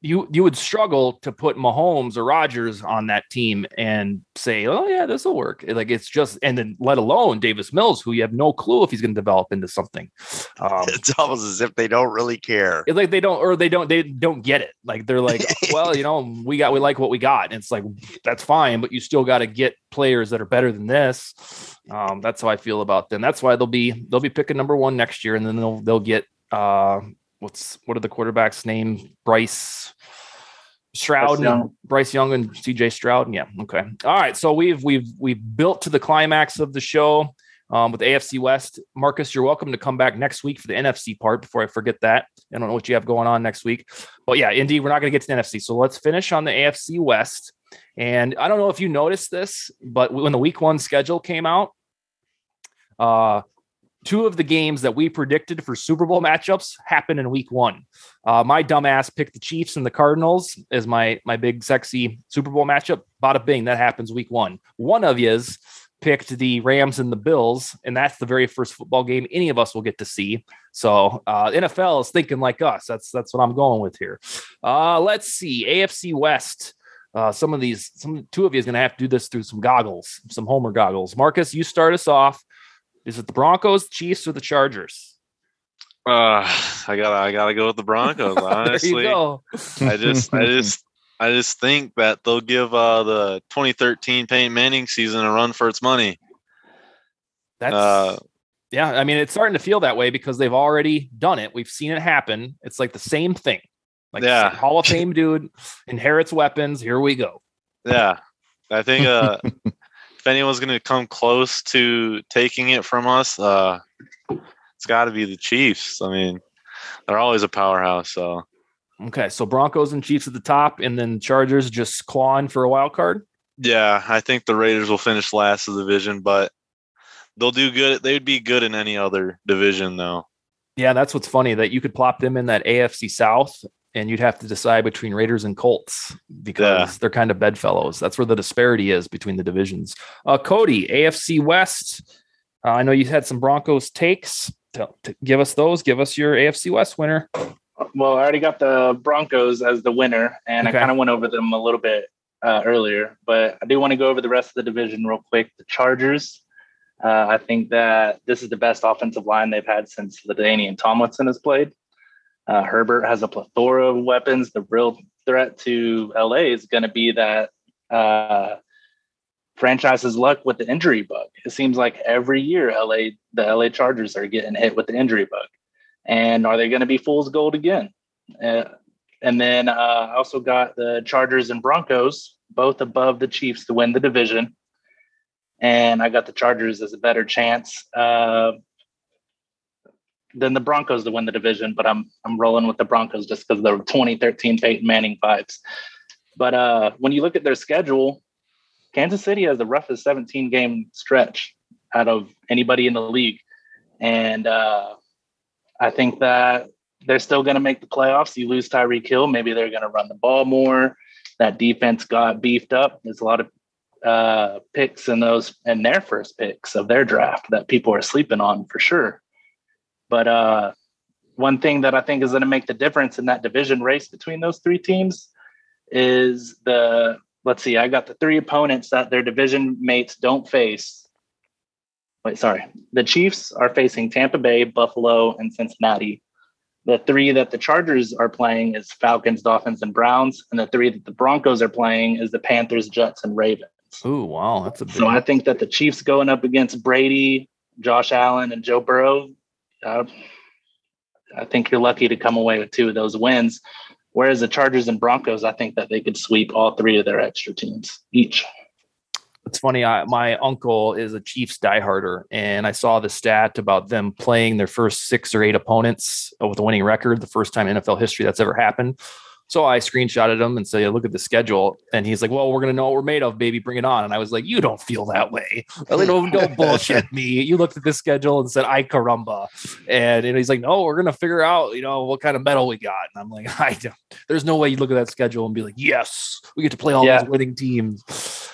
you you would struggle to put Mahomes or Rodgers on that team and say, oh yeah, this will work. Like it's just and then let alone Davis Mills, who you have no clue if he's going to develop into something. Um, It's almost as if they don't really care. it's like they don't or they don't they don't get it. Like they're like, well, you know, we got we like what we got. And it's like that's fine, but you still got to get players that are better than this. Um, that's how I feel about them. That's why they'll be they'll be picking number one next year, and then they'll they'll get uh what's what are the quarterbacks' name? Bryce Stroud, Bryce and- Young. Bryce Young, and CJ Stroud. Yeah, okay. All right. So we've we've we've built to the climax of the show um, with AFC West. Marcus, you're welcome to come back next week for the NFC part. Before I forget that, I don't know what you have going on next week, but yeah, indeed, we're not going to get to the NFC. So let's finish on the AFC West. And I don't know if you noticed this, but when the Week One schedule came out, uh, two of the games that we predicted for Super Bowl matchups happened in Week One. Uh, my dumbass picked the Chiefs and the Cardinals as my my big sexy Super Bowl matchup. Bada bing, that happens Week One. One of yous picked the Rams and the Bills, and that's the very first football game any of us will get to see. So uh, NFL is thinking like us. That's that's what I'm going with here. Uh, let's see, AFC West. Uh, some of these, some two of you is going to have to do this through some goggles, some Homer goggles. Marcus, you start us off. Is it the Broncos, Chiefs, or the Chargers? Uh, I gotta I gotta go with the Broncos. Honestly, go. I just I just I just think that they'll give uh, the 2013 Peyton Manning season a run for its money. That's Uh, yeah. I mean, it's starting to feel that way because they've already done it. We've seen it happen. It's like the same thing. Like Yeah. Hall of Fame dude inherits weapons. Here we go. Yeah, I think uh, if anyone's gonna come close to taking it from us, uh, it's got to be the Chiefs. I mean, they're always a powerhouse. So Okay, so Broncos and Chiefs at the top, and then Chargers just clawing for a wild card. yeah, I think the Raiders will finish last of the division, but they'll do good. They'd be good in any other division, though. Yeah, that's what's funny that you could plop them in that AFC South, and you'd have to decide between Raiders and Colts because Yeah. they're kind of bedfellows. That's where the disparity is between the divisions. Uh, Cody, AFC West. Uh, I know you had some Broncos takes. Tell- t- give us those. Give us your AFC West winner. Well, I already got the Broncos as the winner, and Okay. I kind of went over them a little bit uh, earlier, but I do want to go over the rest of the division real quick. The Chargers. Uh, I think that this is the best offensive line they've had since LaDainian Tomlinson has played. Uh, Herbert has a plethora of weapons. The real threat to LA is going to be that uh, franchise's luck with the injury bug. It seems like every year LA, the LA Chargers are getting hit with the injury bug. And are they going to be fool's gold again? Uh, and then uh, I also got the Chargers and Broncos, both above the Chiefs to win the division. And I got the Chargers as a better chance uh, than the Broncos to win the division. But I'm I'm rolling with the Broncos just because the 2013 Peyton Manning vibes. But uh, when you look at their schedule, Kansas City has the roughest 17 game stretch out of anybody in the league. And uh, I think that they're still going to make the playoffs. You lose Tyreek Hill, maybe they're going to run the ball more. That defense got beefed up. There's a lot of uh, picks in those and their first picks of their draft that people are sleeping on for sure. But uh, one thing that I think is going to make the difference in that division race between those three teams is the let's see, I got the three opponents that their division mates don't face. Wait, sorry. The Chiefs are facing Tampa Bay, Buffalo, and Cincinnati. The three that the Chargers are playing is Falcons, Dolphins, and Browns, and the three that the Broncos are playing is the Panthers, Jets, and Ravens. Oh wow, that's a big. So I think that the Chiefs going up against Brady, Josh Allen, and Joe Burrow. Uh, I think you're lucky to come away with two of those wins. Whereas the Chargers and Broncos, I think that they could sweep all three of their extra teams each. It's funny. I, my uncle is a Chiefs dieharder, and I saw the stat about them playing their first six or eight opponents with a winning record, the first time in NFL history that's ever happened. So I screenshotted him and said, "Look at the schedule." And he's like, "Well, we're gonna know what we're made of, baby. Bring it on." And I was like, "You don't feel that way. Like, don't, don't bullshit me. You looked at the schedule and said, "I caramba," and, and he's like, "No, we're gonna figure out, you know, what kind of mettle we got." And I'm like, "I don't. There's no way you look at that schedule and be like, yes, we get to play all Yeah. these winning teams."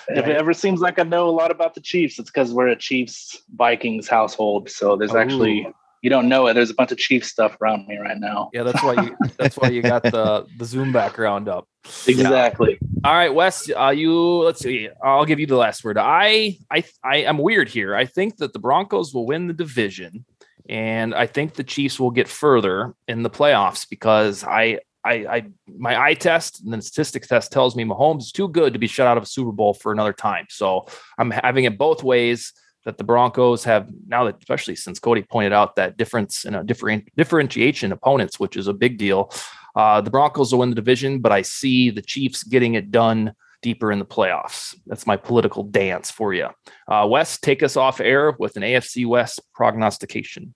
If it ever seems like I know a lot about the Chiefs, it's because we're a Chiefs Vikings household. So there's actually Ooh. You don't know it. There's a bunch of Chiefs stuff around me right now. Yeah, that's why you. That's why you got the the Zoom background up. Exactly. All right, Wes, uh, you let's see. I'll give you the last word. I I I am weird here. I think that the Broncos will win the division, and I think the Chiefs will get further in the playoffs because I I, I my eye test and then statistics test tells me Mahomes is too good to be shut out of a Super Bowl for another time. So I'm having it both ways. That the Broncos have now that especially since Cody pointed out that difference in a different differentiation opponents, which is a big deal. Uh, the Broncos will win the division, but I see the Chiefs getting it done deeper in the playoffs. That's my political dance for you. Uh, Wes, take us off air with an AFC West prognostication.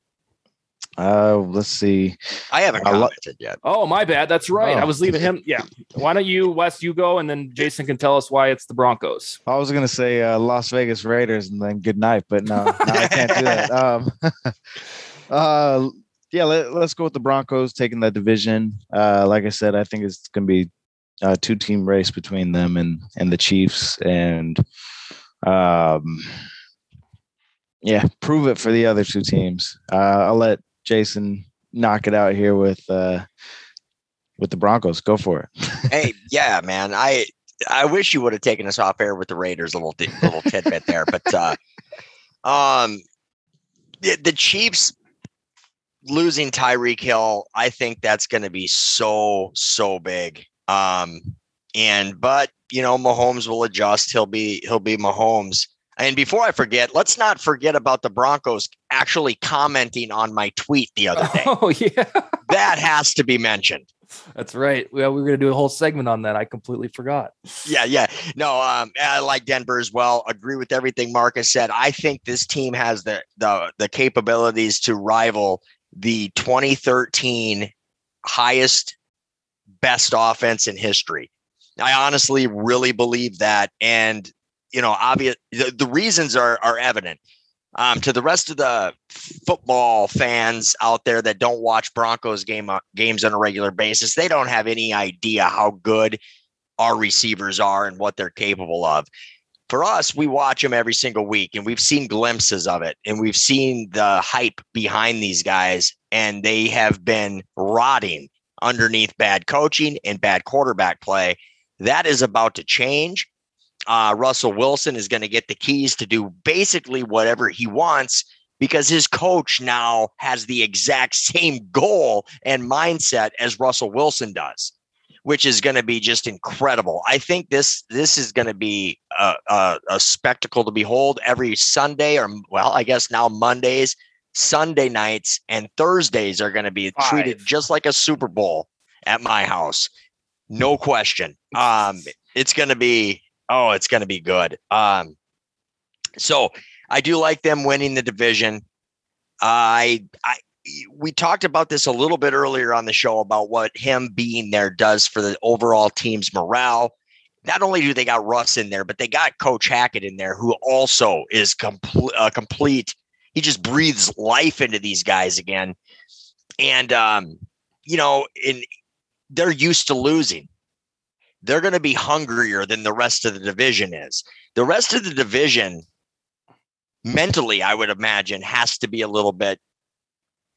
Uh, let's see. I haven't I lo- commented yet. Oh, my bad. That's right. I Oh. was leaving him. Yeah. Why don't you, Wes, you go, and then Jason can tell us why it's the Broncos. I was gonna say uh, Las Vegas Raiders and then good night, but no, no I can't do that. Um, uh, yeah, let, us go with the Broncos taking that division. Uh, like I said, I think it's gonna be a two team race between them and and the Chiefs, and um, yeah, prove it for the other two teams. Uh, I'll let Jason knock it out here with uh, with the Broncos. Go for it. hey, yeah, man. I I wish you would have taken us off air with the Raiders a little little tidbit there, but uh, um, the, the Chiefs losing Tyreek Hill, I think that's going to be so so big. Um, and but you know, Mahomes will adjust. He'll be he'll be Mahomes. And before I forget, let's not forget about the Broncos actually commenting on my tweet the other day. Oh, yeah. that has to be mentioned. That's right. Well, we were going to do a whole segment on that. I completely forgot. Yeah, yeah. No, um, I like Denver as well. Agree with everything Marcus said. I think this team has the the the capabilities to rival the 2013 highest best offense in history. I honestly really believe that, and you know, obvious the, the reasons are are evident. Um, to the rest of the football fans out there that don't watch Broncos game uh, games on a regular basis, they don't have any idea how good our receivers are and what they're capable of. For us, we watch them every single week and we've seen glimpses of it and we've seen the hype behind these guys and they have been rotting underneath bad coaching and bad quarterback play. That is about to change. Uh, Russell Wilson is going to get the keys to do basically whatever he wants because his coach now has the exact same goal and mindset as Russell Wilson does which is going to be just incredible. I think this this is going to be a, a, a spectacle to behold every Sunday, or well, I guess now Mondays, Sunday nights, and Thursdays are going to be Five. treated just like a Super Bowl at my house, no question. Um, it's going to be oh, it's going to be good. Um, so I do like them winning the division. I I we talked about this a little bit earlier on the show about what him being there does for the overall team's morale. Not only do they got Russ in there, but they got Coach Hackett in there, who also is complete. Complete. He just breathes life into these guys again, and um, you know, in they're used to losing. They're going to be hungrier than the rest of the division is. The rest of the division, mentally, I would imagine, has to be a little bit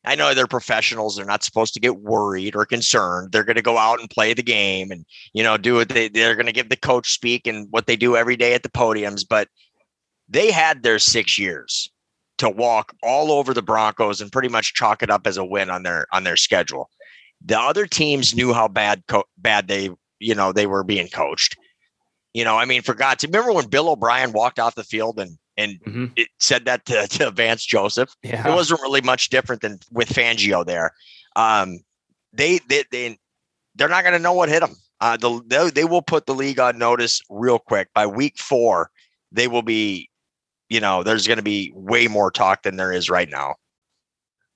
I know they're professionals. They're not supposed to get worried or concerned. They're going to go out and play the game and, you know, do what they, they're going to give the coach speak and what they do every day at the podiums. But they had their six years to walk all over the Broncos and pretty much chalk it up as a win on their, on their schedule. The other teams knew how bad, co- bad they, you know, they were being coached. You know, I mean, for God's remember when Bill O'Brien walked off the field and and mm-hmm. it said that to, to Vance Joseph. Yeah. It wasn't really much different than with Fangio there. Um, they they they they're not going to know what hit them. Uh, the, they, they will put the league on notice real quick. By week four, they will be, you know, there's going to be way more talk than there is right now.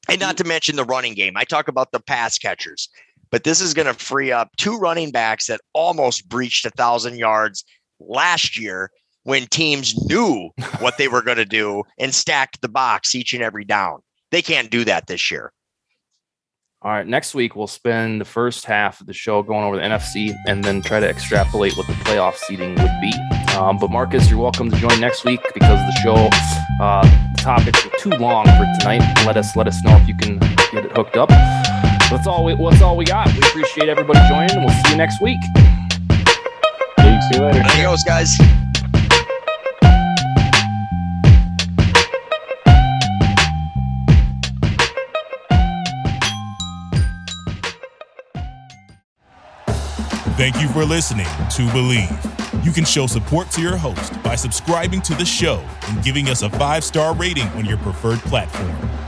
And not to mention the running game. I talk about the pass catchers, but this is going to free up two running backs that almost breached a thousand yards last year when teams knew what they were going to do and stacked the box each and every down. They can't do that this year. All right, next week we'll spend the first half of the show going over the NFC and then try to extrapolate what the playoff seating would be. Um, but Marcus, you're welcome to join next week because the show uh, the topics are too long for tonight. Let us let us know if you can get it hooked up. That's all. We, that's all we got. We appreciate everybody joining, and we'll see you next week. See you later. Adios, guys. Thank you for listening to Bleav. You can show support to your host by subscribing to the show and giving us a five star rating on your preferred platform.